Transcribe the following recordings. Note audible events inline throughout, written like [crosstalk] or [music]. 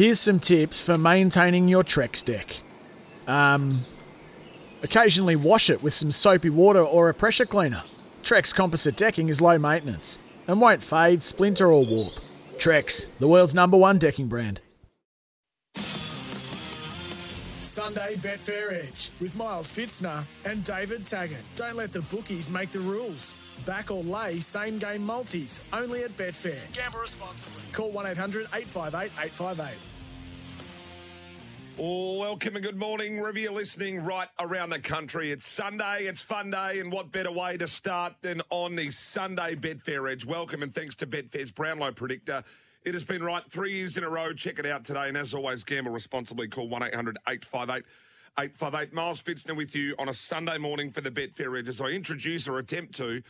Here's some tips for maintaining your Trex deck. Um, occasionally wash it with some soapy water or a pressure cleaner. Trex composite decking is low maintenance and won't fade, splinter, or warp. Trex, the world's number one decking brand. Sunday Betfair Edge with Miles Fitzner and David Taggart. Don't let the bookies make the rules. Back or lay same game multis only at Betfair. Gamble responsibly. Call 1 800 858 858. Welcome and good morning, wherever you're listening right around the country. It's Sunday, it's fun day, and what better way to start than on the Sunday Betfair Edge? Welcome and thanks to Betfair's Brownlow Predictor. It has been right three years in a row. Check it out today. And as always, gamble responsibly. Call 1 800 858 858. Miles Fitzner with you on a Sunday morning for the Betfair Edge as I introduce or attempt to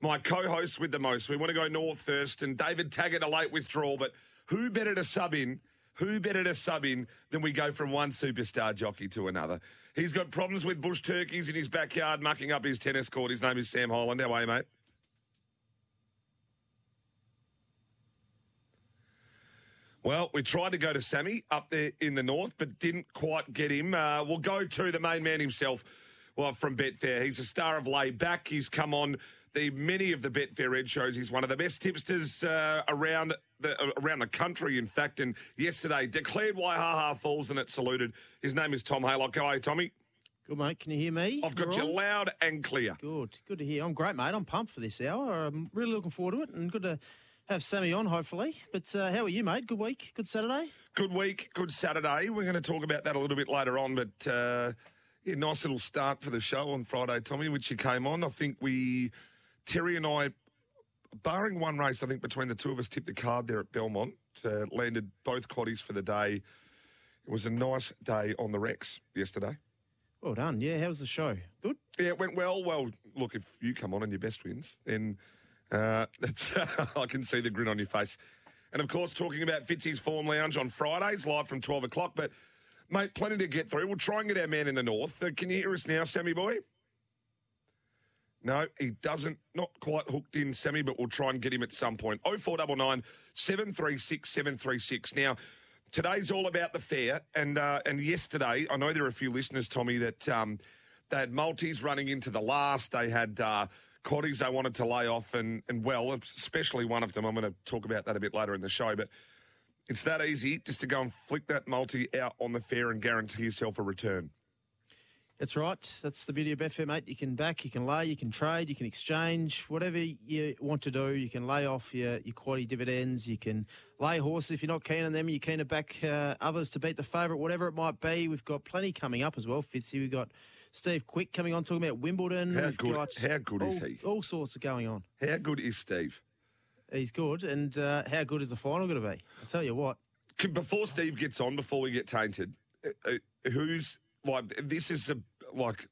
my co host with the most. We want to go north first, and David Taggart, a late withdrawal, but who better to sub in? Who better to sub in than we go from one superstar jockey to another? He's got problems with bush turkeys in his backyard, mucking up his tennis court. His name is Sam Highland. How are you, mate? Well, we tried to go to Sammy up there in the north, but didn't quite get him. Uh, we'll go to the main man himself well, from Betfair. He's a star of lay back. He's come on the many of the Betfair Ed shows. He's one of the best tipsters uh, around the uh, around the country, in fact. And yesterday declared why Ha Ha falls and it saluted. His name is Tom Haylock. How are you, Tommy? Good, mate. Can you hear me? I've got All you loud and clear. Good. Good to hear. I'm great, mate. I'm pumped for this hour. I'm really looking forward to it and good to have Sammy on, hopefully. But uh, how are you, mate? Good week? Good Saturday? Good week, good Saturday. We're going to talk about that a little bit later on, but uh, yeah, nice little start for the show on Friday, Tommy, which you came on. I think we, Terry and I, barring one race, I think between the two of us tipped the card there at Belmont, uh, landed both quaddies for the day. It was a nice day on the Rex yesterday. Well done. Yeah, how was the show? Good? Yeah, it went well. Well, look, if you come on and your best wins, then uh, [laughs] that's [laughs] I can see the grin on your face. And of course, talking about Fitzy's Form Lounge on Fridays, live from 12 o'clock. But, mate, plenty to get through. We'll try and get our man in the north. Uh, can you hear us now, Sammy boy? No, he doesn't. Not quite hooked in, Sammy, but we'll try and get him at some point. 0499 736 736. Now, today's all about the fair. And uh, and yesterday, I know there are a few listeners, Tommy, that um, they had multis running into the last. They had uh, quaddies they wanted to lay off. And, and, well, especially one of them. I'm going to talk about that a bit later in the show. But it's that easy just to go and flick that multi out on the fair and guarantee yourself a return. That's right. That's the beauty of Betfair, mate. You can back, you can lay, you can trade, you can exchange, whatever you want to do. You can lay off your, your quaddy dividends. You can lay horses if you're not keen on them. You're keen to back uh, others to beat the favourite, whatever it might be. We've got plenty coming up as well, Fitzy. We've got Steve Quick coming on talking about Wimbledon. How We've good- how good all, is he? All sorts of going on. How good is Steve? He's good. And uh, how good is the final going to be? I'll tell you what. Before Steve gets on, before we get tainted, uh, uh, who's like this is a like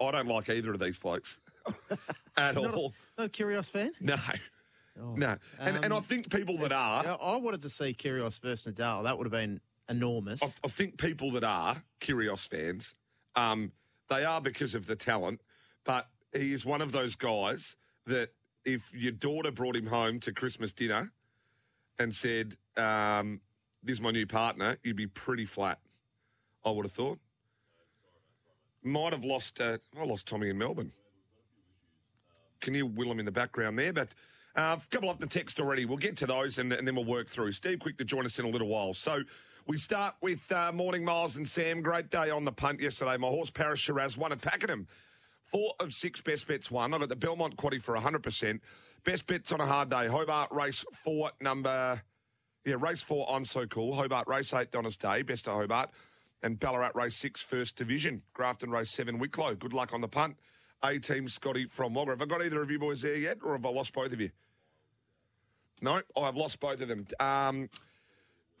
I don't like either of these blokes [laughs] at Not a, all. not a Kyrgios fan? No, Oh. no, and and I Um, think people that are, I I wanted to see Kyrgios versus Nadal. That would have been enormous. I, I think people that are Kyrgios fans, um, they are because of the talent, but he is one of those guys that if your daughter brought him home to Christmas dinner and said, um, "This is my new partner," you'd be pretty flat. I would have thought. Might have lost. Uh, I lost Tommy in Melbourne. Can you will him in the background there? But uh, a couple of the text already. We'll get to those and, and then we'll work through. Steve, quick to join us in a little while. So we start with uh, Morning Miles and Sam. Great day on the punt yesterday. My horse Paris Shiraz won at Pakenham. Four of six best bets won. I got the Belmont Quaddy for 100%. Best bets on a hard day. Hobart race four, number, yeah, race four, I'm so cool. Hobart race eight, Donna's Day, best of Hobart. And Ballarat race six, first division. Grafton race seven, Wicklow. Good luck on the punt. A team Scotty from Wagga. Have I got either of you boys there yet, or have I lost both of you? No, I've lost both of them. Um,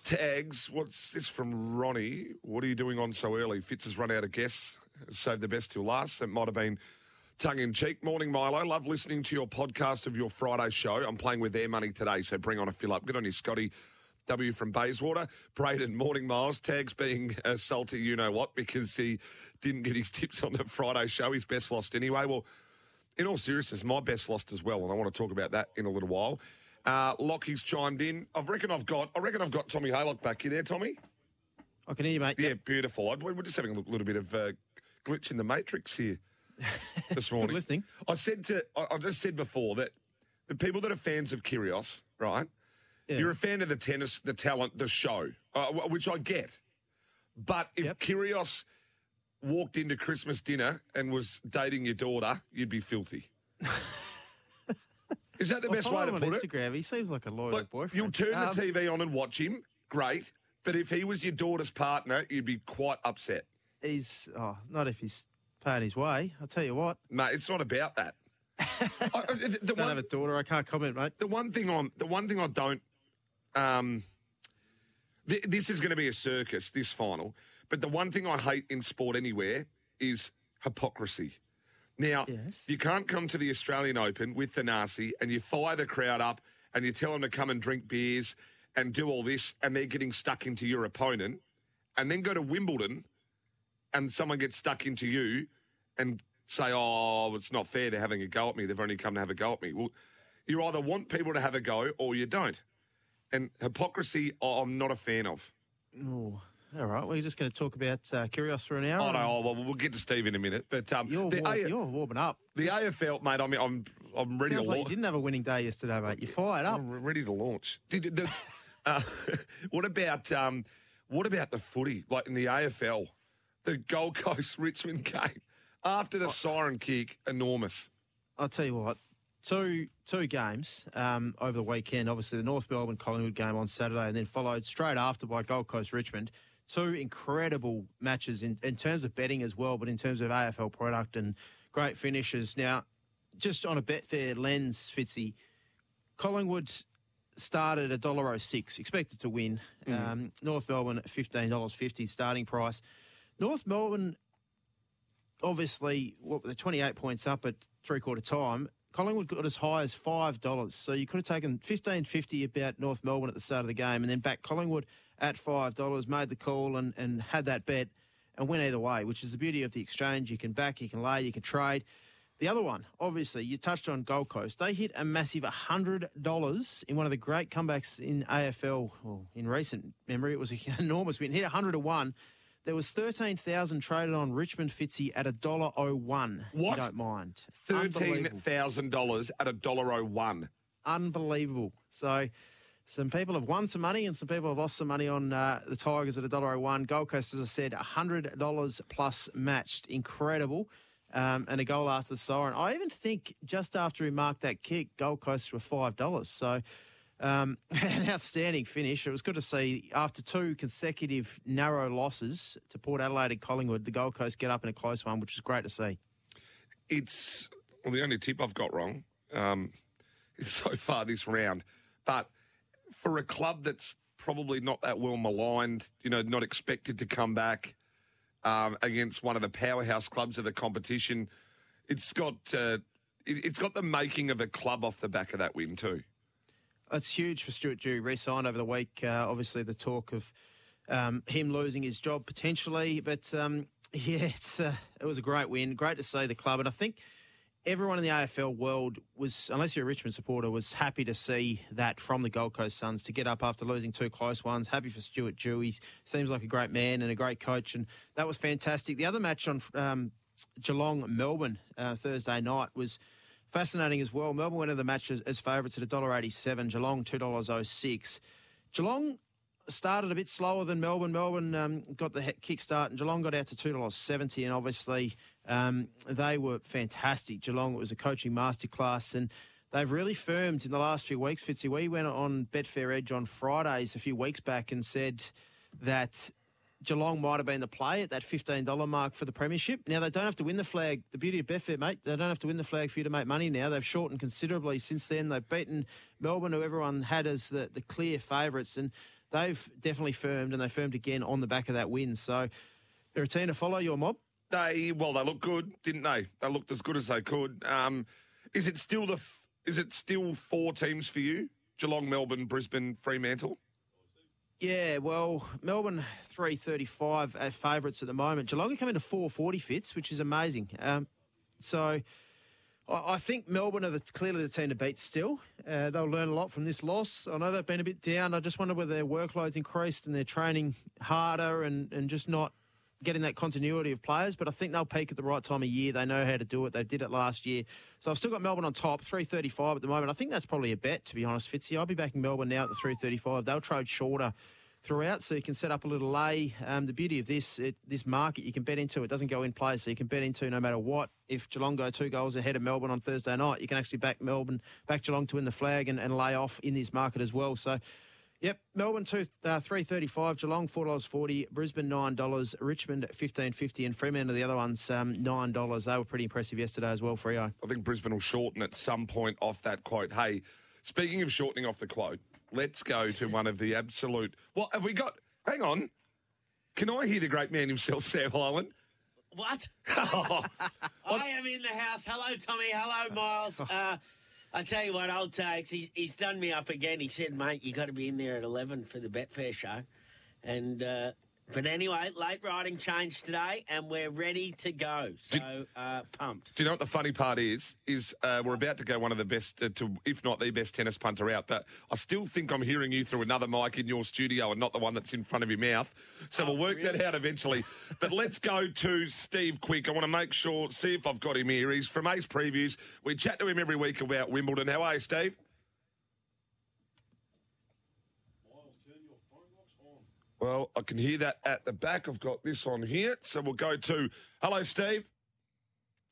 tags. What's this from Ronnie? What are you doing on so early? Fitz has run out of guests. Save the best till last. That might have been tongue in cheek. Morning, Milo. Love listening to your podcast of your Friday show. I'm playing with their money today, so bring on a fill up. Good on you, Scotty. W from Bayswater. Braden, morning, Miles. Tags being uh, salty, you know what, because he didn't get his [laughs] tips on the Friday show. His best lost anyway. Well, in all seriousness, my best lost as well, and I want to talk about that in a little while. Uh, Lockie's chimed in. I reckon I've got. I reckon I've got Tommy Haylock back. You there, Tommy? I can hear you, mate. Yeah, beautiful. I, we're just having a little bit of uh, glitch in the matrix here [laughs] this morning. Good listening. I said to. I, I just said before that the people that are fans of Kyrgios, right? Yeah. You're a fan of the tennis, the talent, the show, uh, which I get. But if Yep. Kyrgios walked into Christmas dinner and was dating your daughter, you'd be filthy. [laughs] Is that the I best way to put it? Instagram. He seems like a loyal Look, boyfriend. you'll turn Um, the TV on and watch him, great. But if he was your daughter's partner, you'd be quite upset. He's oh, not if he's paying his way. I'll tell you what. Mate, it's not about that. [laughs] I- I- the, the Don't one, have a daughter. I can't comment, mate. the one thing on the one thing I don't um th- this is going to be a circus this final but the one thing I hate in sport anywhere is hypocrisy now Yes. you can't come to the Australian Open with the Nasi and you fire the crowd up and you tell them to come and drink beers and do all this and they're getting stuck into your opponent and then go to Wimbledon and someone gets stuck into you and say, oh, it's not fair. They're having a go at me. They've only come to have a go at me. Well, you either want people to have a go or you don't. And hypocrisy, I- I'm not a fan of. Oh, all right. We're just going to talk about uh, Kyrgios for an hour. Oh, no, oh, well, we'll get to Steve in a minute. But um, You're, the, war- A- you're warming up. the AFL, mate, I'm, I'm, I'm ready Sounds to like you didn't have a winning day yesterday, mate. You're fired up. I'm ready to launch. Did, the, [laughs] uh, what about um, what about the footy? Like in the AFL, the Gold Coast Richmond [laughs] game after the siren kick, enormous. I'll tell you what. Two two games um, over the weekend. Obviously, the North Melbourne Collingwood game on Saturday, and then followed straight after by Gold Coast Richmond. Two incredible matches in, in terms of betting as well, but in terms of AFL product and great finishes. Now, just on a Betfair lens, Fitzy, Collingwood started at $1.06, expected to win. Um, North Melbourne at $15.50 starting price. North Melbourne obviously, what the 28 points up at three quarter time. Collingwood got as high as five dollars, so you could have taken fifteen fifty about North Melbourne at the start of the game, and then back Collingwood at five dollars, made the call and, and had that bet, and went either way, which is the beauty of the exchange. You can back, you can lay, you can trade. The other one, obviously, you touched on Gold Coast. They hit a massive $100 in one of the great comebacks in AFL, well, in recent memory. It was an [laughs] enormous win. Hit 100 to 1. There was 13,000 traded on Richmond Fitzy at a dollar oh one. If What? you don't mind. $13,000 at a dollar oh one. Unbelievable. So some people have won some money and some people have lost some money on uh, the Tigers at a dollar oh one. Gold Coast, as I said, $100 plus matched. Incredible. Um, and a goal after the siren. I even think just after he marked that kick, Gold Coast were $5. So um, [laughs] an outstanding finish. It was good to see after two consecutive narrow losses to Port Adelaide and Collingwood, the Gold Coast get up in a close one, which is great to see. It's well, the only tip I've got wrong um, [laughs] so far this round. But for a club that's probably not that well maligned, you know, not expected to come back um, against one of the powerhouse clubs of the competition, it's got uh, it, it's got the making of a club off the back of that win too. It's huge for Stuart Dew. Re-signed over the week. Uh, obviously, the talk of um, him losing his job potentially, but um, [laughs] yeah, uh, it was a great win. Great to see the club, and I think everyone in the AFL world was, unless you're a Richmond supporter, was happy to see that from the Gold Coast Suns to get up after losing two close ones. Happy for Stuart Dew. He seems like a great man and a great coach, and that was fantastic. The other match on um, Geelong Melbourne uh, Thursday night was fascinating as well. Melbourne went into the match as, as favourites at $1.87, Geelong $2.06. Geelong started a bit slower than Melbourne. Melbourne um, got the he- kick start, and Geelong got out to $2.70, and obviously um, they were fantastic. Geelong, it was a coaching masterclass, and they've really firmed in the last few weeks, Fitzy. We went on Betfair Edge on Fridays a few weeks back and said that Geelong might have been the play at that $15 mark for the Premiership. Now, they don't have to win the flag. The beauty of Betfair, mate, they don't have to win the flag for you to make money now. They've shortened considerably since then. They've beaten Melbourne, who everyone had as the, the clear favourites, and they've definitely firmed, and they firmed again on the back of that win. So they're a team to follow, your mob. They well, they looked good, didn't they? They looked as good as they could. Um, is it still the? Is it still four teams for you? Geelong, Melbourne, Brisbane, Fremantle. Yeah, well, Melbourne three thirty five at favourites at the moment. Geelong are coming to four forty fits, which is amazing. Um, so I I think Melbourne are the, clearly the team to beat still. Uh, they'll learn a lot from this loss. I know they've been a bit down. I just wonder whether their workload's increased and they're training harder and, and just not getting that continuity of players. But I think they'll peak at the right time of year. They know how to do it. They did it last year. So I've still got Melbourne on top, 335 at the moment. I think that's probably a bet, to be honest, Fitzy. I'll be backing Melbourne now at the 335. They'll trade shorter throughout, so you can set up a little lay. Um, the beauty of this it, this market, you can bet into. It doesn't go in play, so you can bet into no matter what. If Geelong go two goals ahead of Melbourne on Thursday night, you can actually back Melbourne, back Geelong to win the flag and, and lay off in this market as well. So. Yep, Melbourne two uh, three thirty five, Geelong four dollars forty, Brisbane nine dollars, Richmond fifteen fifty, and Fremantle the other ones um, nine dollars. They were pretty impressive yesterday as well. Freo. I think Brisbane will shorten at some point off that quote. Hey, speaking of shortening off the quote, let's go to one of the absolute. What have we got? Hang on. Can I hear the great man himself, Sam Hyland? What? Oh, [laughs] [laughs] I am in the house. Hello, Tommy. Hello, Miles. [laughs] Uh, I tell you what, old takes. He's, he's done me up again. He said, "Mate, you got to be in there at eleven for the Betfair show." And uh, but anyway, late riding changed today, and we're ready to go. So uh, pumped. Do you know what the funny part is? Is uh, we're about to go one of the best, uh, to if not the best tennis punter out. But I still think I'm hearing you through another mic in your studio and not the one that's in front of your mouth. So we'll work that out eventually. but let's go to Steve Quick. I want to make sure, see if I've got him here. He's from Ace Previews. We chat to him every week about Wimbledon. How are you, Steve? Well, I can hear that at the back. I've got this on here. So we'll go to, hello, Steve.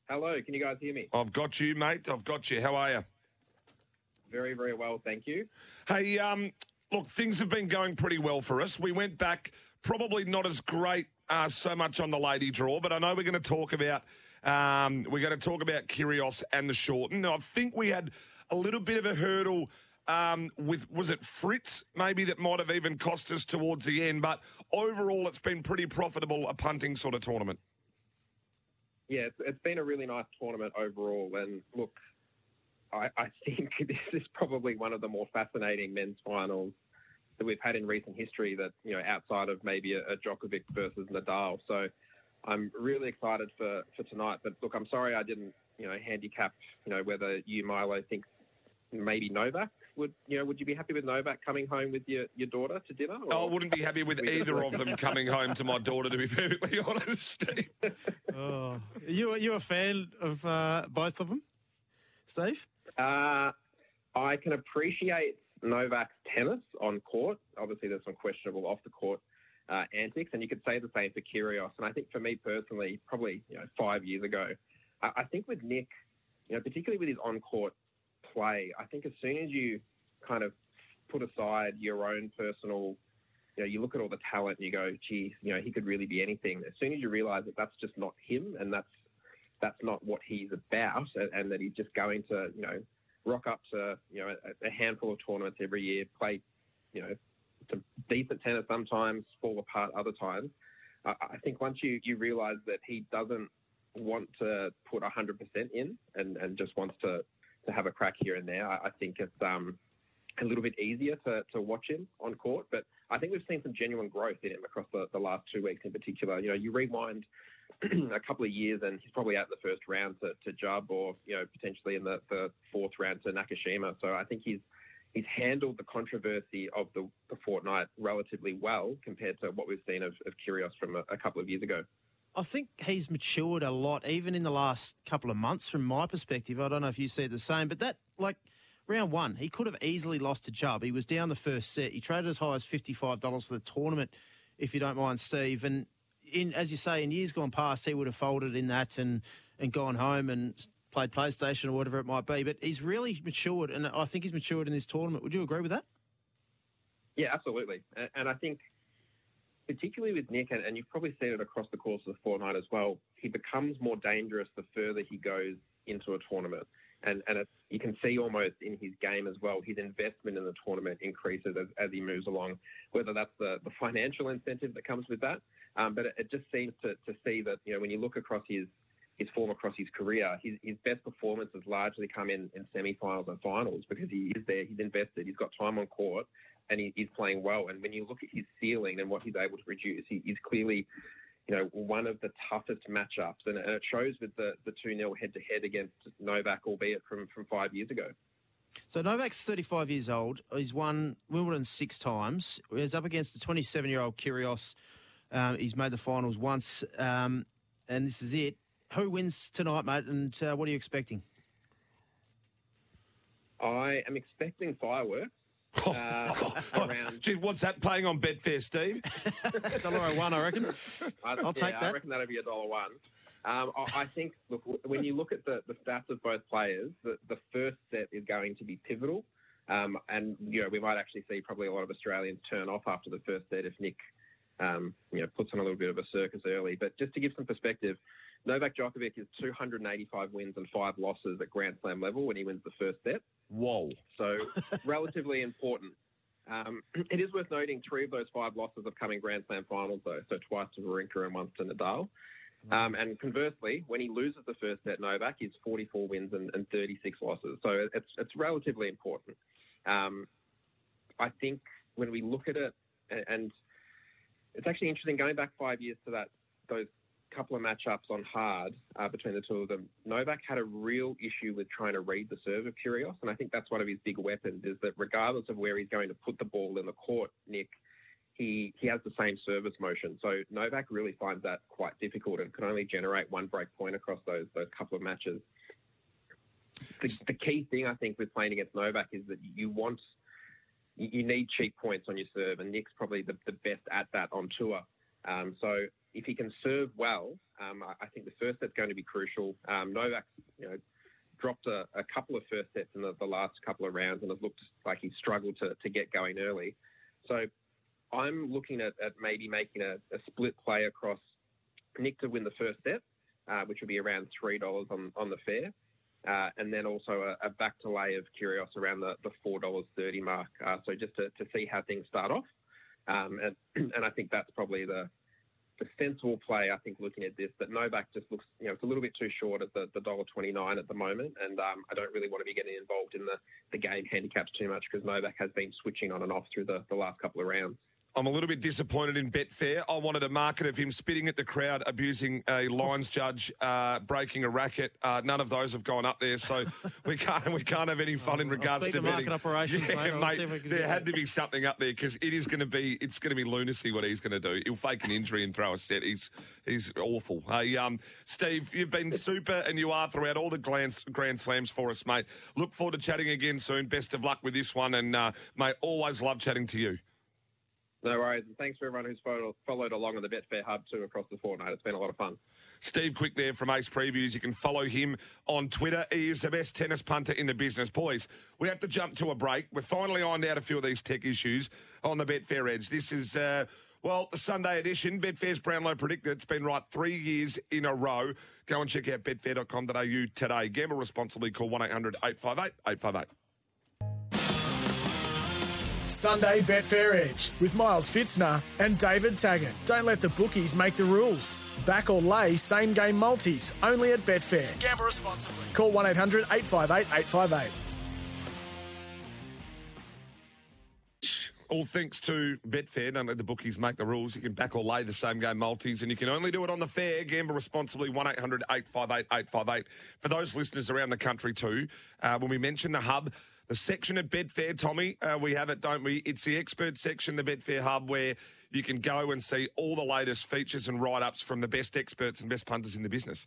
Hello, can you guys hear me? I've got you, mate. I've got you. How are you? Very, very well, thank you. Hey, um, look, things have been going pretty well for us. We went back, probably not as great uh, so much on the lady draw, but I know we're going to talk about um, we're going to talk about Kyrgios and the Shorten. Now, I think we had a little bit of a hurdle um, with was it Fritz maybe that might have even cost us towards the end, but overall it's been pretty profitable a punting sort of tournament. Yeah, it's, been a really nice tournament overall. And look, I, I think [laughs] this is probably one of the more fascinating men's finals that we've had in recent history. That you know, outside of maybe a, a Djokovic versus Nadal. So I'm really excited for for tonight. But look, I'm sorry I didn't you know handicap you know whether you Milo thinks maybe Novak would you know would you be happy with Novak coming home with your, your daughter to dinner? I wouldn't be happy with either of them coming home to my daughter, to be perfectly [laughs] honest, Steve. [laughs] Oh, are you are you a fan of uh, both of them, Steve? Uh, I can appreciate Novak's tennis on court. Obviously, there's some questionable off the court uh, antics, and you could say the same for Kyrgios. And I think for me personally, probably you know five years ago, I, I think with Nick, you know, particularly with his on court play, I think as soon as you kind of put aside your own personal, you know, you look at all the talent and you go, gee, you know, he could really be anything. As soon as you realise that that's just not him and that's that's not what he's about, and, and that he's just going to, you know, rock up to, you know, a, a handful of tournaments every year, play, you know, some decent tennis sometimes, fall apart other times. I, think once you you realise that he doesn't want to put 100% in and, and just wants to, to have a crack here and there, I, I think it's um, a little bit easier to, to watch him on court. But I think we've seen some genuine growth in him across the, the last two weeks in particular. You know, you rewind [clears throat] a couple of years and he's probably out in the first round to, to or, you know, potentially in the, the fourth round to Nakashima. So I think he's he's handled the controversy of the, the fortnight relatively well compared to what we've seen of, of Kyrgios from a, a couple of years ago. I think he's matured a lot, even in the last couple of months, from my perspective. I don't know if you see the same, but that, like, round one, he could have easily lost to Jubb. He was down the first set. He traded as high as $55 for the tournament, if you don't mind, Steve. And in, as you say, in years gone past, he would have folded in that and, and gone home and played PlayStation or whatever it might be. But he's really matured, and I think he's matured in this tournament. Would you agree with that? Yeah, absolutely. And I think, particularly with Nick, and, and you've probably seen it across the course of the fortnight as well, he becomes more dangerous the further he goes into a tournament. And, and you can see almost in his game as well, his investment in the tournament increases as, as he moves along, whether that's the, the financial incentive that comes with that. Um, but it, it just seems to, to see that, you know, when you look across his, his form across his career, his, his best performances largely come in, in semi-finals and finals because he is there, he's invested, he's got time on court, and he, he's playing well. And when you look at his ceiling and what he's able to produce, he, he's clearly you know, one of the toughest matchups, and, and it shows with the the two 0 head to head against Novak, albeit from from five years ago. So Novak's 35 years old. He's won Wimbledon six times. He's up against a 27 year old Kyrgios. Um, he's made the finals once, um, and this is it. Who wins tonight, mate? And uh, what are you expecting? I am expecting fireworks. Uh, around Gee, what's that playing on Betfair, Steve? Dollar one, I reckon. I, I'll take that. I reckon that'll be a dollar one. Um, I, I think, look, when you look at the, the stats of both players, the, the first set is going to be pivotal. Um, and, you know, we might actually see probably a lot of Australians turn off after the first set if Nick, um, you know, puts on a little bit of a circus early. But just to give some perspective, Novak Djokovic is 285 wins and five losses at Grand Slam level when he wins the first set. Whoa. So [laughs] relatively important. Um, [clears throat] it is worth noting three of those five losses have come in Grand Slam finals, though. So twice to Wawrinka and once to Nadal. Um, and conversely, when he loses the first set, Novak is 44 wins and, and 36 losses. So it's it's relatively important. Um, I think when we look at it, and, and it's actually interesting going back five years to that those couple of matchups on hard uh, between the two of them. Novak had a real issue with trying to read the serve of Kyrgios, and I think that's one of his big weapons. Is that regardless of where he's going to put the ball in the court, Nick, he he has the same service motion. So Novak really finds that quite difficult and can only generate one break point across those those couple of matches. The, the key thing I think with playing against Novak is that you want you need cheap points on your serve, and Nick's probably the, the best at that on tour. Um, so if he can serve well, um, I, I think the first set's going to be crucial. Um, Novak, you know, dropped a, a couple of first sets in the, the last couple of rounds, and it looked like he struggled to, to get going early. So I'm looking at, at maybe making a, a split play across Nick to win the first set, uh, which would be around three dollars on on the fair. Uh, and then also a, a back to lay of Kyrgios around the, the four dollars thirty mark. Uh, so just to, to see how things start off, um, and [clears throat] and I think that's probably the the sensible play. I think looking at this, that Novak just looks, you know, it's a little bit too short at the the dollar twenty nine at the moment, and um, I don't really want to be getting involved in the the game handicaps too much because Novak has been switching on and off through the, the last couple of rounds. I'm a little bit disappointed in Betfair. I wanted a market of him spitting at the crowd, abusing a lines judge, uh, breaking a racket. Uh, none of those have gone up there, so [laughs] we can't we can't have any fun in regards to to market betting. operations, yeah, mate. Mate, there had that. to be something up there because it is going to be it's going to be lunacy what he's going to do. He'll fake an injury and throw a set. He's he's awful. Hey, um, Steve, you've been super, and you are throughout all the Grand, Grand Slams for us, mate. Look forward to chatting again soon. Best of luck with this one, and uh, mate, always love chatting to you. No worries, and thanks for everyone who's followed, followed along on the Betfair Hub too across the fortnight. It's been a lot of fun. Steve Quick there from Ace Previews. You can follow him on Twitter. He is the best tennis punter in the business. Boys, we have to jump to a break. We've finally ironed out a few of these tech issues on the Betfair Edge. This is, uh, well, the Sunday edition. Betfair's Brownlow Predictor. It's been right three years in a row. Go and check out betfair.com.au today. Gamble responsibly. Call 1 800 858 858. Sunday Betfair Edge with Miles Fitzner and David Taggart. Don't let the bookies make the rules. Back or lay same game multis only at Betfair. Gamble responsibly. Call 1 800 858 858. All thanks to Betfair. Don't let the bookies make the rules. You can back or lay the same game multis, and you can only do it on the fair. Gamble responsibly. 1 800 858 858. For those listeners around the country, too, uh, when we mention the hub, the section at Betfair, Tommy, uh, we have it, don't we? It's the expert section, the Betfair hub, where you can go and see all the latest features and write ups from the best experts and best punters in the business.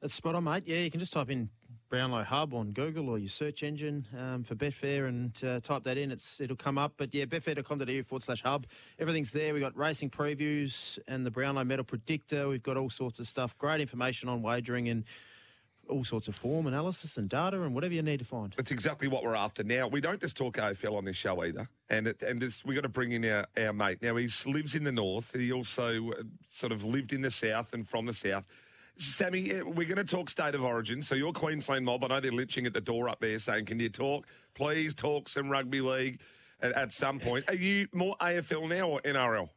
That's spot on, mate. Yeah, you can just type in Brownlow Hub on Google or your search engine um, for Betfair and uh, type that in. It's it'll come up. But yeah, betfair.com.au forward slash hub. Everything's there. We've got racing previews and the Brownlow Medal Predictor. We've got all sorts of stuff. Great information on wagering and all sorts of form analysis and data and whatever you need to find. That's exactly what we're after. Now, we don't just talk AFL on this show either, and it, and it's, we got to bring in our, our mate. Now, he lives in the north. He also uh, sort of lived in the south and from the south. Sammy, uh, we're going to talk state of origin. So your Queensland mob, I know they're lynching at the door up there saying, can you talk? Please talk some rugby league at, at some point. Are you more AFL now or NRL?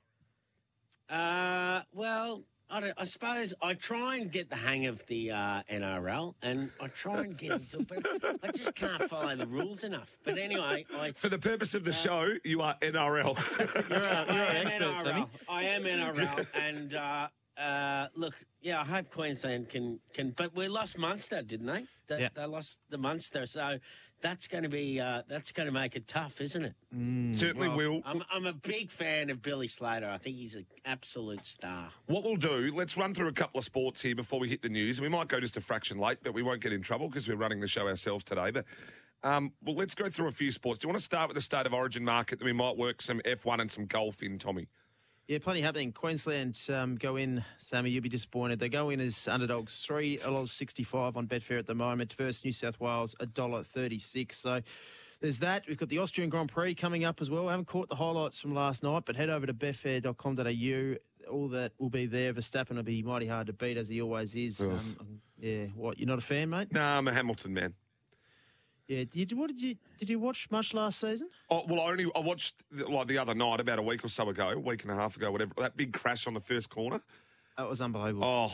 Uh, well, I, don't, I suppose I try and get the hang of the uh, NRL, and I try and get into it, but I just can't follow the rules enough. But anyway, I. For the purpose of the show, you are NRL. [laughs] You're, a, you're an expert, NRL. Sammy. I am NRL, [laughs] and uh, uh, look, yeah, I hope Queensland can can. But we lost Munster, didn't they? They, Yeah. they lost the Munster, so that's going to be uh, that's going to make it tough, isn't it? Certainly will. I'm, I'm a big fan of Billy Slater. I think he's an absolute star. What we'll do, let's run through a couple of sports here before we hit the news. We might go just a fraction late, but we won't get in trouble because we're running the show ourselves today. But um, well, let's go through a few sports. Do you want to start with the state of origin market? Then we might work some F1 and some golf in, Tommy. Yeah, plenty happening. Queensland um, go in, Sammy, you'll be disappointed. They go in as underdogs, three dollars sixty-five on Betfair at the moment. Versus New South Wales, a dollar thirty-six. So there's that. We've got the Austrian Grand Prix coming up as well. I haven't caught the highlights from last night, but head over to betfair.com.au. All that will be there. Verstappen will be mighty hard to beat as he always is. Um, yeah, what? You're not a fan, mate? No, I'm a Hamilton man. Yeah. Did you, what did you did you watch much last season? Oh, well, I only I watched like the other night, about a week or so ago, a week and a half ago, whatever. That big crash on the first corner. That was unbelievable. Oh,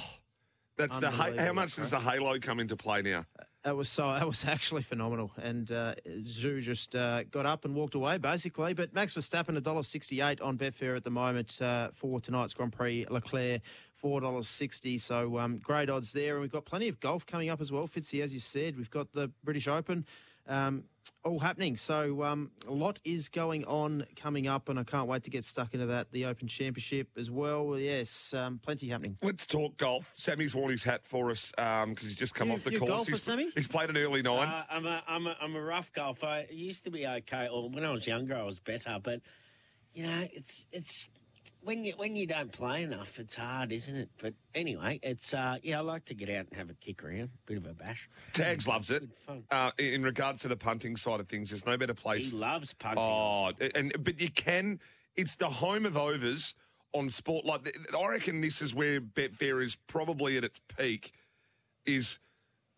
that's the how much does the halo come into play now? That was so. That was [laughs] actually phenomenal. And uh, Zhou just uh, got up and walked away, basically. But Max Verstappen, a dollar sixty-eight on Betfair at the moment uh, for tonight's Grand Prix. Leclerc, four dollars sixty. So um, great odds there. And we've got plenty of golf coming up as well. Fitzy, as you said, we've got the British Open. Um, all happening. So um, a lot is going on coming up, and I can't wait to get stuck into that. The Open Championship as well. Yes, um, plenty happening. Let's talk golf. Sammy's worn his hat for us because he's just come You- off the you a course. golfer, he's, Sammy? he's played an early nine. Uh, I'm a I'm a I'm a rough golfer. I used to be okay, or when I was younger, I was better. But you know, it's it's when you when you don't play enough, it's hard, isn't it? But anyway, it's uh, yeah, I like to get out and have a kick around, bit of a bash. Tags loves it. Uh, in in regards to the punting side of things, there's no better place. He loves punting. Oh, and but you can. It's the home of overs on sport. Like I reckon, this is where Betfair is probably at its peak. Is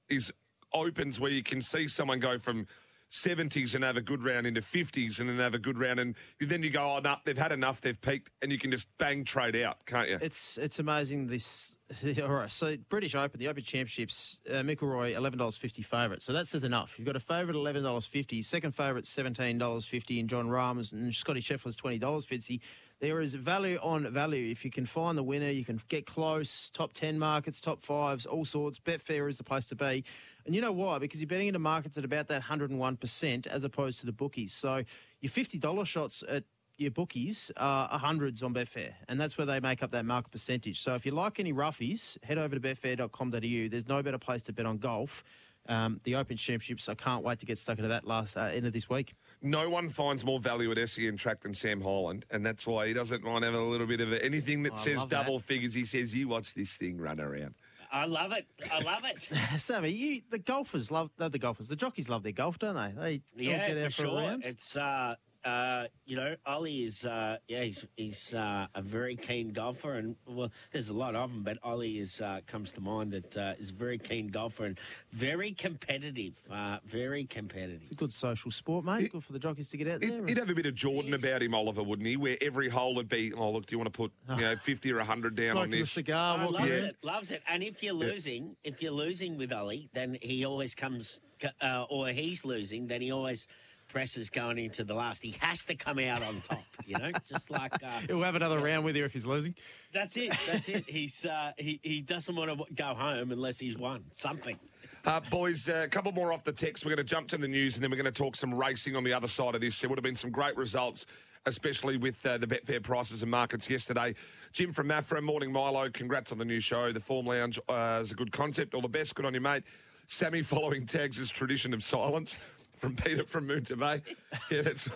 is opens where you can see someone go from. 70s and have a good round into 50s and then have a good round and then you go oh no they've had enough they've peaked and you can just bang trade out can't you It's it's amazing. This [laughs] all right. So British Open, the Open Championships, uh, McIlroy eleven dollars fifty favourite. So that says enough. You've got a favourite eleven dollars fifty, second favourite seventeen dollars fifty, and Jon Rahm's and Scotty Scheffler's twenty dollars fifty. There is value on value. If you can find the winner, you can get close. Top ten markets, top fives, all sorts. Betfair is the place to be. And you know why? Because you're betting into markets at about that hundred and one percent, as opposed to the bookies. So your fifty dollar shots at your bookies are hundreds on Betfair, and that's where they make up that market percentage. So if you like any roughies, head over to betfair.com.au. There's no better place to bet on golf. Um, the Open Championships, I can't wait to get stuck into that last uh, end of this week. no one finds more value at SEN track than Sam Holland, and that's why he doesn't mind having a little bit of anything that I says love that. double figures. He says, "You watch this thing run around." I love it. I love it. [laughs] Sammy, you, the golfers love the golfers. The jockeys love their golf, don't they? They yeah, for for, a sure. It's uh, uh, you know, Ollie is uh, yeah, he's he's uh, a very keen golfer, and well, there's a lot of them, but Ollie is uh, comes to mind that uh, is a very keen golfer and very competitive, uh, very competitive. It's a good social sport, mate. Good for the jockeys to get out there. He'd, he'd have a bit of Jordan about him, Oliver, wouldn't he? Where every hole would be, oh look, do you want to put you know [laughs] fifty or hundred down on Smoking a this? cigar, Oh, loves yeah. it, loves it. And if you're losing, if you're losing with Ollie, then he always comes, uh, or he's losing, then he always presses going into the last. He has to come out on top, you know, just like. Uh, [laughs] He'll have another round with you if he's losing. That's it. That's it. He's uh, he he doesn't want to go home unless he's won something. Uh, boys, uh, a couple more off the text. We're going to jump to the news and then we're going to talk some racing on the other side of this. There would have been some great results, especially with uh, the Betfair prices and markets yesterday. Jim from Maffra, Morning Milo, congrats on the new show. The Form Lounge uh, is a good concept. All the best. Good on you, mate. Sammy following tags' is tradition of silence from Peter from Moonta Bay. [laughs] Yeah, that's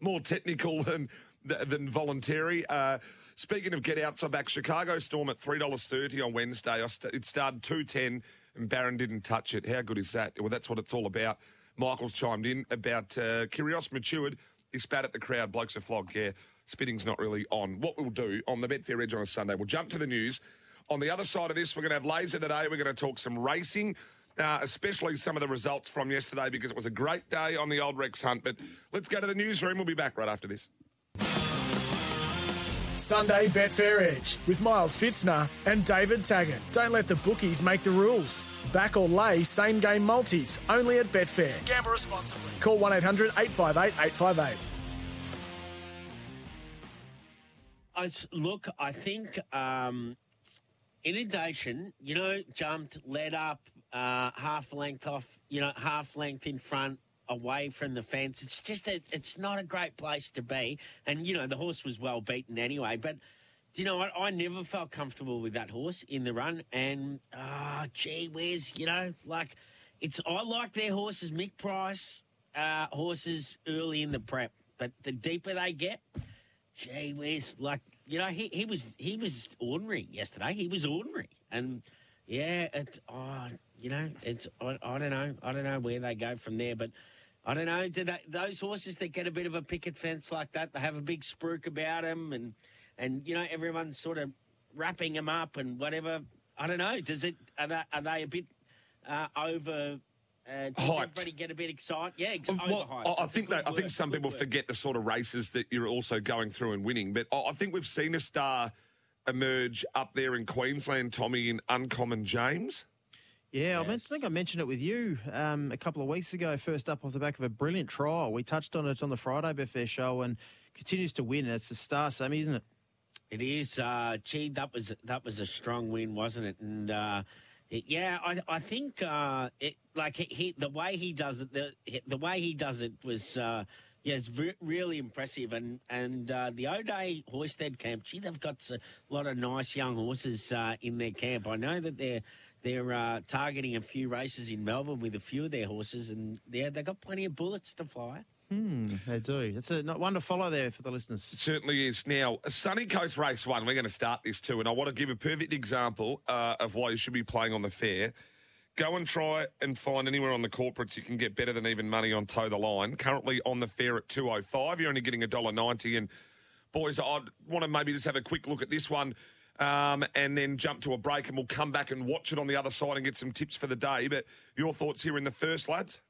more technical than than voluntary. Uh, speaking of get outs, I'm back. Chicago Storm at three dollars thirty on Wednesday. I st- it started two ten, and Barron didn't touch it. How good is that? Well, that's what it's all about. Michael's chimed in about uh, Kyrgios matured. He spat at the crowd. Blokes are flogged. Yeah, spitting's not really on. What we'll do on the Betfair Edge on a Sunday, we'll jump to the news. On the other side of this, we're going to have laser today. We're going to talk some racing. Uh, especially some of the results from yesterday because it was a great day on the old Rex Hunt. But let's go to the newsroom. We'll be back right after this. Sunday Betfair Edge with Miles Fitzner and David Taggart. Don't let the bookies make the rules. Back or lay same game multis only at Betfair. Gamble responsibly. Call 1 800 858 858. I s- look, I think um, inundation, you know, jumped, led up, uh, half length off, you know, half length in front, away from the fence. It's just that it's not a great place to be. And, you know, the horse was well beaten anyway. But do you know what? I never felt comfortable with that horse in the run. And, ah, gee whiz, you know, like it's, I like their horses, Mick Price, uh, horses early in the prep. But the deeper they get, gee whiz, like, you know, he, he was he was ordinary yesterday. He was ordinary, and yeah, it. Oh, you know, it's. I, I don't know. I don't know where they go from there, but I don't know. Do they, those horses that get a bit of a picket fence like that, they have a big spruik about them, and and you know everyone's sort of wrapping them up and whatever. I don't know. Does it? Are they, are they a bit uh, over? Uh, does Hyped. everybody get a bit excited? Yeah, ex- Well, overhyped. I- I think that I think some people word. forget the sort of races that you're also going through and winning. But I I think we've seen a star emerge up there in Queensland, Tommy, in Uncommon James. Yeah, I, meant, I think I mentioned it with you um, a couple of weeks ago. First up off the back of a brilliant trial. We touched on it on the Friday Betfair show and continues to win. It's a star, Sammy, isn't it? It is. Uh, gee, that was that was a strong win, wasn't it? And uh, it, yeah, I, I think uh, it like he, he the way he does it the the way he does it was. Uh, yeah, it's re- really impressive, and and uh, the O'Dea Hoysted camp. Gee, they've got a lot of nice young horses uh, in their camp. I know that they're they're uh, targeting a few races in Melbourne with a few of their horses, and yeah, they've got plenty of bullets to fly. Hmm, they do. It's a not one to follow there for the listeners. It certainly is. Now, Sunny Coast Race One, we're going to start this too, and I want to give a perfect example uh, of why you should be playing on the fair. Go and try and find anywhere on the corporates you can get better than even money on toe the line. Currently on the fair at two oh five, you're only getting a dollar ninety. And boys, I want to maybe just have a quick look at this one. Um, and then jump to a break, and we'll come back and watch it on the other side and get some tips for the day. But your thoughts here in the first, lads?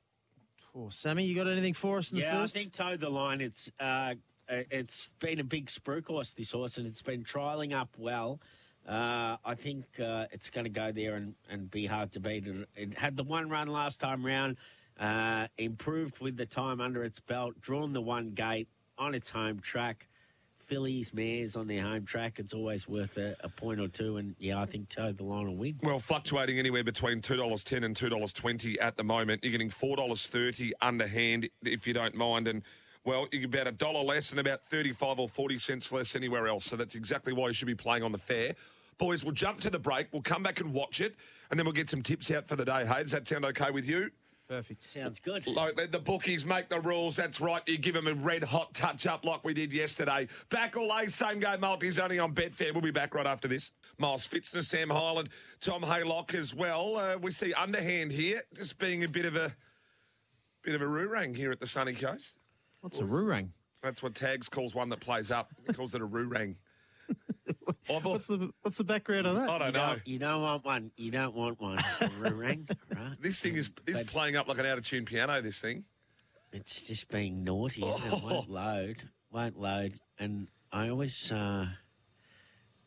Oh, Sammy, you got anything for us in the yeah, first? I think toe the line. It's uh, uh, it's been a big spruik horse this horse, and it's been trialing up well. Uh, I think uh, it's going to go there and, and be hard to beat. It, it had the one run last time round, uh, improved with the time under its belt, drawn the one gate on its home track. Fillies, mares on their home track, it's always worth a, a point or two. And yeah, I think toe the line will win. Well, fluctuating anywhere between two dollars ten and two dollars twenty at the moment. You're getting four dollars thirty underhand if you don't mind, and well, you get about a dollar less and about thirty-five or forty cents less anywhere else. So that's exactly why you should be playing on the fair. Boys, we'll jump to the break. We'll come back and watch it, and then we'll get some tips out for the day. Hey, does that sound okay with you? Perfect. Sounds good. Like, let the bookies make the rules. That's right. You give them a red hot touch up like we did yesterday. Back all day, same game multis only on Betfair. We'll be back right after this. Miles Fitzner, Sam Highland, Tom Haylock as well. Uh, we see underhand here, just being a bit of a bit of a roorang here at the sunny coast. What's a roorang? That's what Tags calls one that plays up. He calls it a roorang. I What's the what's the background of that? I don't You know. don't, you don't want one. You don't want one. [laughs] Ring, right? This thing is is playing up like an out of tune piano. This thing. It's just being naughty, isn't it? Won't load, won't load, and I always uh,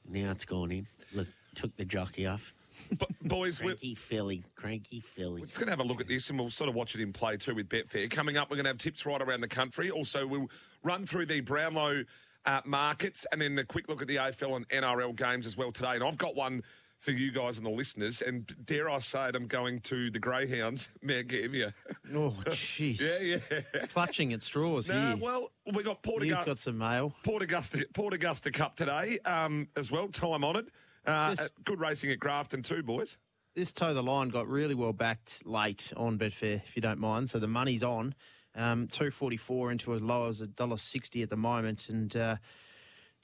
now it's gone in. Look, took the jockey off. But boys, we're, Cranky filly, cranky filly. We're just going to have a look at this and we'll sort of watch it in play too with Betfair. Coming up, we're going to have tips right around the country. Also, we'll run through the Brownlow uh, markets and then the quick look at the AFL and NRL games as well today. And I've got one for you guys and the listeners. And dare I say it, I'm going to the Greyhounds, [laughs] Mount Gambier. Oh, [laughs] jeez. yeah, yeah. Clutching at straws No, here. well, we got Port, You've Augusta, got some mail. Port, Augusta, Port Augusta Cup today um, as well, time honoured. Uh, Just- good racing at Grafton too, boys. This toe the line got really well backed late on Betfair, if you don't mind. So the money's on. Um, two forty four into as low as a dollar sixty at the moment, and uh,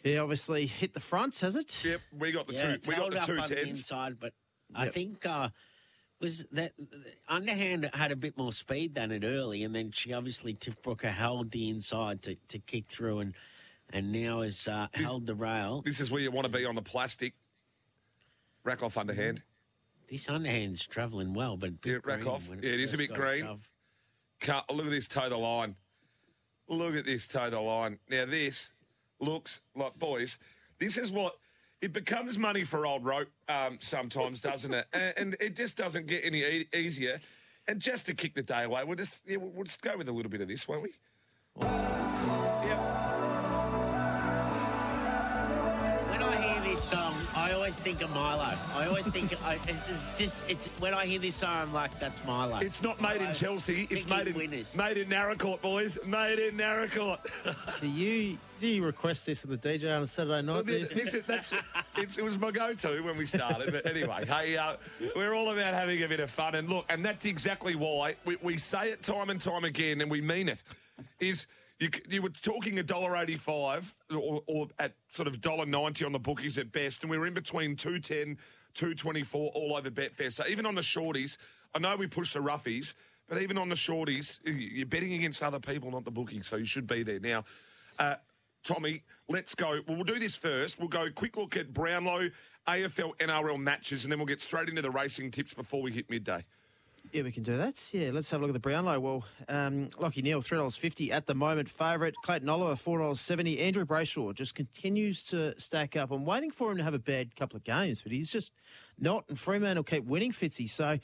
yeah, obviously hit the fronts, has it? Yep, we got the yeah, two. it's We got the up two on the inside, but I Yep. think uh, was that underhand had a bit more speed than it early, and then she obviously Tiff Brooker held the inside to, to kick through, and and now has uh, held the rail. This is where you want to be on the plastic. Rack off underhand. This underhand's travelling well, but a bit Yeah, rack green off. Yeah, it is a bit got green. shoved. Cut. Look at this toe the line. Look at this toe the line. Now this looks like boys. This is what it becomes money for old rope um, sometimes, doesn't it? And, and it just doesn't get any e- easier. And just to kick the day away, we'll just yeah, we'll just go with a little bit of this, won't we? Yep. Always always think of Milo. I always think I, it's it's just it's when I hear this song, I'm like, that's Milo. It's not made in Chelsea. It's picking made in winners. made in Naracoorte, boys. Made in Naracoorte. Do [laughs] you do you request this of the DJ on a Saturday night? do you? This that's, it's, it was my go-to when we started. But anyway, hey, uh, we're all about having a bit of fun. And look, and that's exactly why we, we say it time and time again, and we mean it. Is you, you were talking a dollar eighty-five, or, or at sort of dollar ninety on the bookies at best, and we were in between two ten, two twenty-four all over Betfair. So even on the shorties, I know we push the roughies, but even on the shorties, you're betting against other people, not the bookies. So you should be there now. Uh, Tommy, let's go. Well, we'll do this first. We'll go quick look at Brownlow, AFL, NRL matches, and then we'll get straight into the racing tips before we hit midday. Yeah, we can do that. Yeah, let's have a look at the Brownlow. Well, um, Lachie Neale, three dollars fifty at the moment. Favourite Clayton Oliver, four dollars seventy. Andrew Brayshaw just continues to stack up. I'm waiting for him to have a bad couple of games, but he's just not. And Fremantle will keep winning, Fitzy. So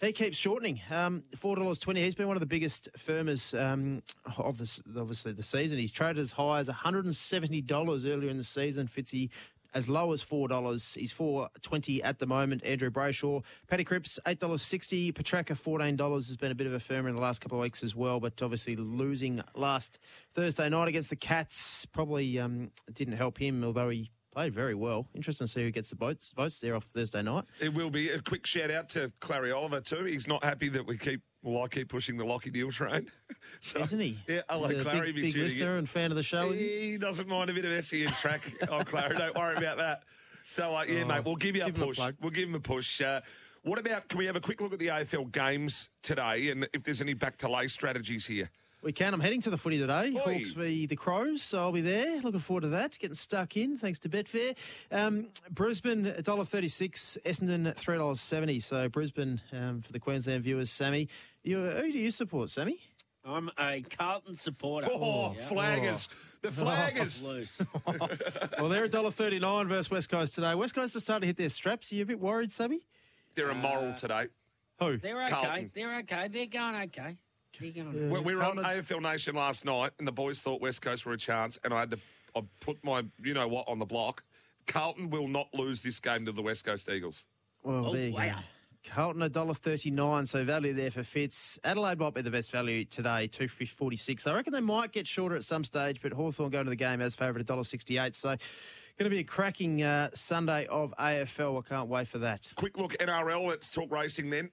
he keeps shortening. Um, four dollars twenty. He's been one of the biggest firmers um, of this, obviously the season. He's traded as high as one hundred and seventy dollars earlier in the season. Fitzy as low as four dollars. He's four twenty at the moment. Andrew Brayshaw, Paddy Cripps eight dollars sixty. Petracca fourteen dollars has been a bit of a firmer in the last couple of weeks as well, but obviously losing last Thursday night against the Cats probably um, didn't help him, although he played very well. Interesting to see who gets the votes votes there off Thursday night. It will be a quick shout out to Clarry Oliver too. He's not happy that we keep. Well, I keep pushing the Lockie Deal train. [laughs] so, Isn't he? Yeah, hello, He's a Clarry. Big, big listener and fan of the show. he? He doesn't mind a bit of SEN track. [laughs] oh, Clarry, don't worry about that. So, uh, yeah, Oh, mate, we'll give you give a him a push. we'll give him a push. Uh, what about, can we have a quick look at the AFL games today and if there's any back to lay strategies here? We can. I'm heading to the footy today. Oi. Hawks v the Crows, so I'll be there. Looking forward to that. Getting stuck in, thanks to Betfair. Um, Brisbane, $1.36. Essendon, $3.70. So Brisbane um, for the Queensland viewers. Sammy, you, who do you support, Sammy? I'm a Carlton supporter. Oh, Yeah. flaggers. The flaggers. [laughs] Loose. [laughs] well, they're $1.39 versus West Coast today. West Coast are starting to hit their straps. Are you a bit worried, Sammy? They're immoral today. Who? They're okay. Carlton. They're okay. They're going okay. They're going okay. We, we were on AFL Nation last night, and the boys thought West Coast were a chance, and I had to I put my you know what on the block. Carlton will not lose this game to the West Coast Eagles. Well, Oh, there you go. wow. Carlton $1.39, so value there for Fitz. Adelaide might be the best value today, two forty six. I reckon they might get shorter at some stage, but Hawthorn going to the game as favourite $1.68. So going to be a cracking uh, Sunday of AFL. I can't wait for that. Quick look NRL. Let's talk racing then.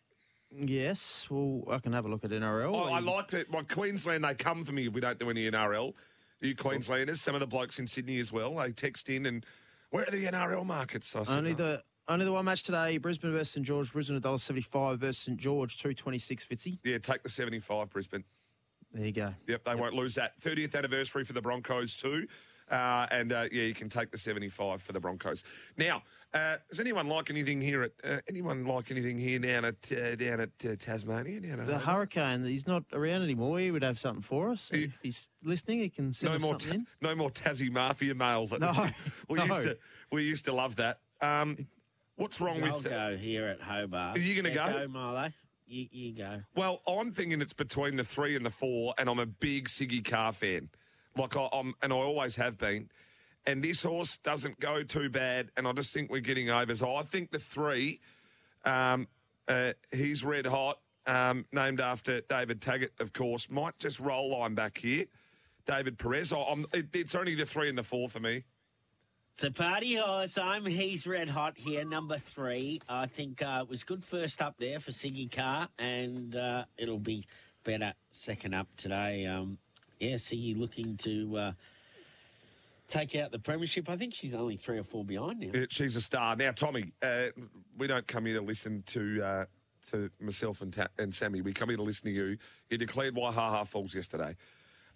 Yes, well, I can have a look at NRL. Oh, I like it. My Queensland, they come for me if we don't do any NRL. You Queenslanders, some of the blokes in Sydney as well. They text in and where are the NRL markets? I said, Only "No." the only the one match today: Brisbane versus St George. Brisbane $1.75 versus St George, two twenty six. Fitzy. yeah, take the seventy-five, Brisbane. There you go. Yep, they won't lose that. 30th anniversary for the Broncos too. Uh, and uh, yeah, you can take the 75 for the Broncos. Now, uh, does anyone like anything here at uh, anyone like anything here down at uh, down at uh, Tasmania? Down at The Hobart? Hurricane, he's not around anymore. He would have something for us. He- if he's listening, he can send no us more, something ta- in. no more Tassie Mafia mail. That No, [laughs] we no. used to we used to love that. Um, what's wrong with I'll with? go here at Hobart. Are you gonna Yeah, go? Go, Milo. You, you go. Well, I'm thinking it's between the three and the four, and I'm a big Siggy Carr fan, like I, I'm, and I always have been. And this horse doesn't go too bad, and I just think we're getting over. So I think the three, um, uh, he's red hot, um, named after David Taggart, of course, might just roll line back here. David Perez. I, it, it's only the three and the four for me. It's a party horse. I'm he's red hot here, number three. I think uh, it was good first up there for Siggy Carr, and uh, it'll be better second up today. Um, yeah, Siggy looking to uh, take out the premiership. I think she's only three or four behind now. She's a star. Now, Tommy, uh, we don't come here to listen to uh, to myself and, Ta- and Sammy. We come here to listen to you. You declared why Ha Ha Falls yesterday.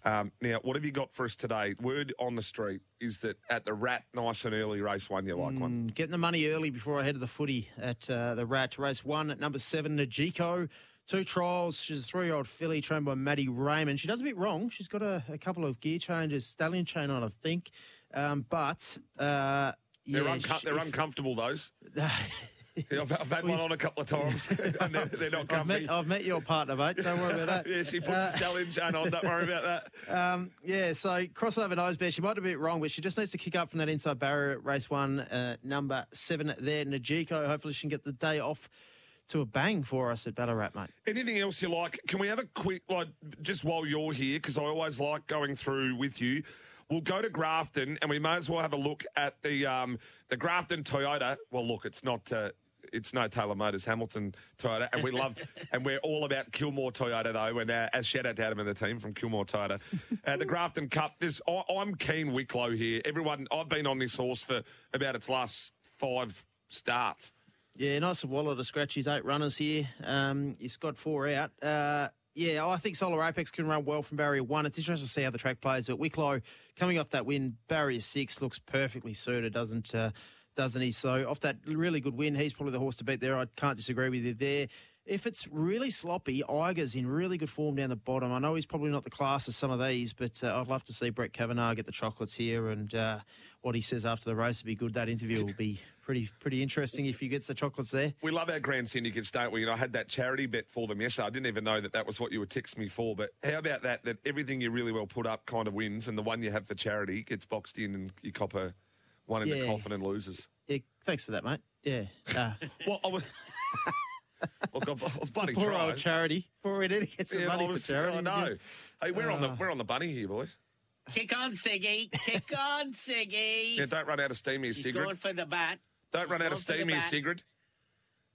Um, now, what have you got for us today? Word on the street is that at the Rat, nice and early race one, you like one. Mm, Getting the money early before I head to the footy at uh, the Rat. Race one at number seven, Najiko. Two trials. She's a three year old filly trained by Maddie Raymond. She does a bit wrong. She's got a, a couple of gear changes, stallion chain on, I think. Um, but uh, They're, yeah, unco- she- they're if- uncomfortable, those. [laughs] I've, I've had one on a couple of times, [laughs] and they're, they're not I've comfy. met, I've met your partner, mate. Don't worry about that. [laughs] yeah, she puts Uh, a stallion chain on. Don't worry about that. Um, yeah, so crossover nose bear. She might have been a bit wrong, but she just needs to kick up from that inside barrier at race one, uh, number seven there. Najiko, hopefully she can get the day off to a bang for us at Ballarat, mate. Anything else you like? Can we have a quick, like, just while you're here, because I always like going through with you. We'll go to Grafton, and we may as well have a look at the um, the Grafton Toyota. Well, look, it's not. Uh, it's no Taylor Motors, Hamilton Toyota, and we love, [laughs] and we're all about Kilmore Toyota though. And uh, as shout out to Adam and the team from Kilmore Toyota, uh, the Grafton Cup. This I, I'm keen Wicklow here. Everyone, I've been on this horse for about its last five starts. Yeah, nice and to scratch his eight runners here. Um, he's got four out. Uh, yeah, I think Solar Apex can run well from barrier one. It's interesting to see how the track plays. But Wicklow coming off that win, barrier six looks perfectly suited, doesn't uh, doesn't he? So off that really good win, he's probably the horse to beat there. I can't disagree with you there. If it's really sloppy, Iger's in really good form down the bottom. I know he's probably not the class of some of these, but uh, I'd love to see Brett Cavanough get the chocolates here. And uh, what he says after the race will be good. That interview will be pretty pretty interesting if he gets the chocolates there. We love our grand syndicates, don't we? And I had that charity bet for them yesterday. I didn't even know that that was what you would text me for. But how about that? That everything you really well put up kind of wins, and the one you have for charity gets boxed in, and you cop a one in the coffin and loses. Yeah, thanks for that, mate. Yeah. Uh, Well, I was. [laughs] Look, I I was bloody poor trying. old charity. Poor we need to get some Yeah, money I was, for charity. I know. Hey, we're on the Uh. we're on the bunny here, boys. Kick on, Siggy. Kick on, Siggy. Yeah, don't run out of steam here, He's Sigrid. going for the bat. Don't He's run out of for steam here. Sigrid.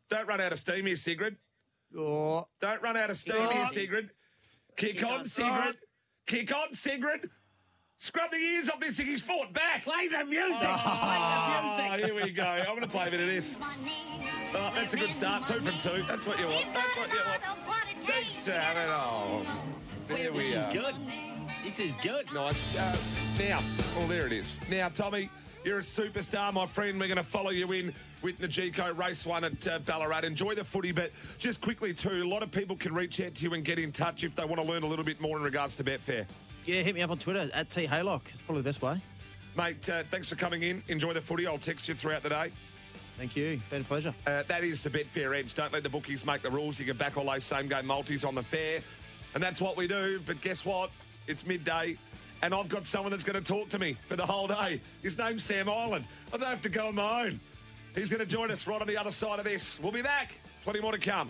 Don't run out of steam here, Sigrid. Oh, Don't run out of steam Kick here. Sigrid. Kick, Kick on, on. Sigrid. Kick on, Sigrid. Scrub the ears off this thing. He's fought back. Play the music. Play the Ah, music. here we go. I'm going to play a bit of this. Oh, that's a good start. Two from two. That's what you want. That's what you want. Thanks to have it all. There we This is good. This is good. Nice. Uh, now, well, there it is. Now, Tommy, you're a superstar, my friend. We're going to follow you in with Najiko race one at uh, Ballarat. Enjoy the footy, but just quickly, too, a lot of people can reach out to you and get in touch if they want to learn a little bit more in regards to Betfair. yeah, hit me up on Twitter at T Haylock. It's probably the best way. Mate, uh, thanks for coming in. Enjoy the footy. I'll text you throughout the day. Thank you. Been a pleasure. Uh, that is the Betfair Edge. Don't let the bookies make the rules. You can back all those same game multis on the fair. And that's what we do. But guess what? It's midday. And I've got someone that's going to talk to me for the whole day. His name's Sam Island. I don't have to go on my own. He's going to join us right on the other side of this. We'll be back. Plenty more to come.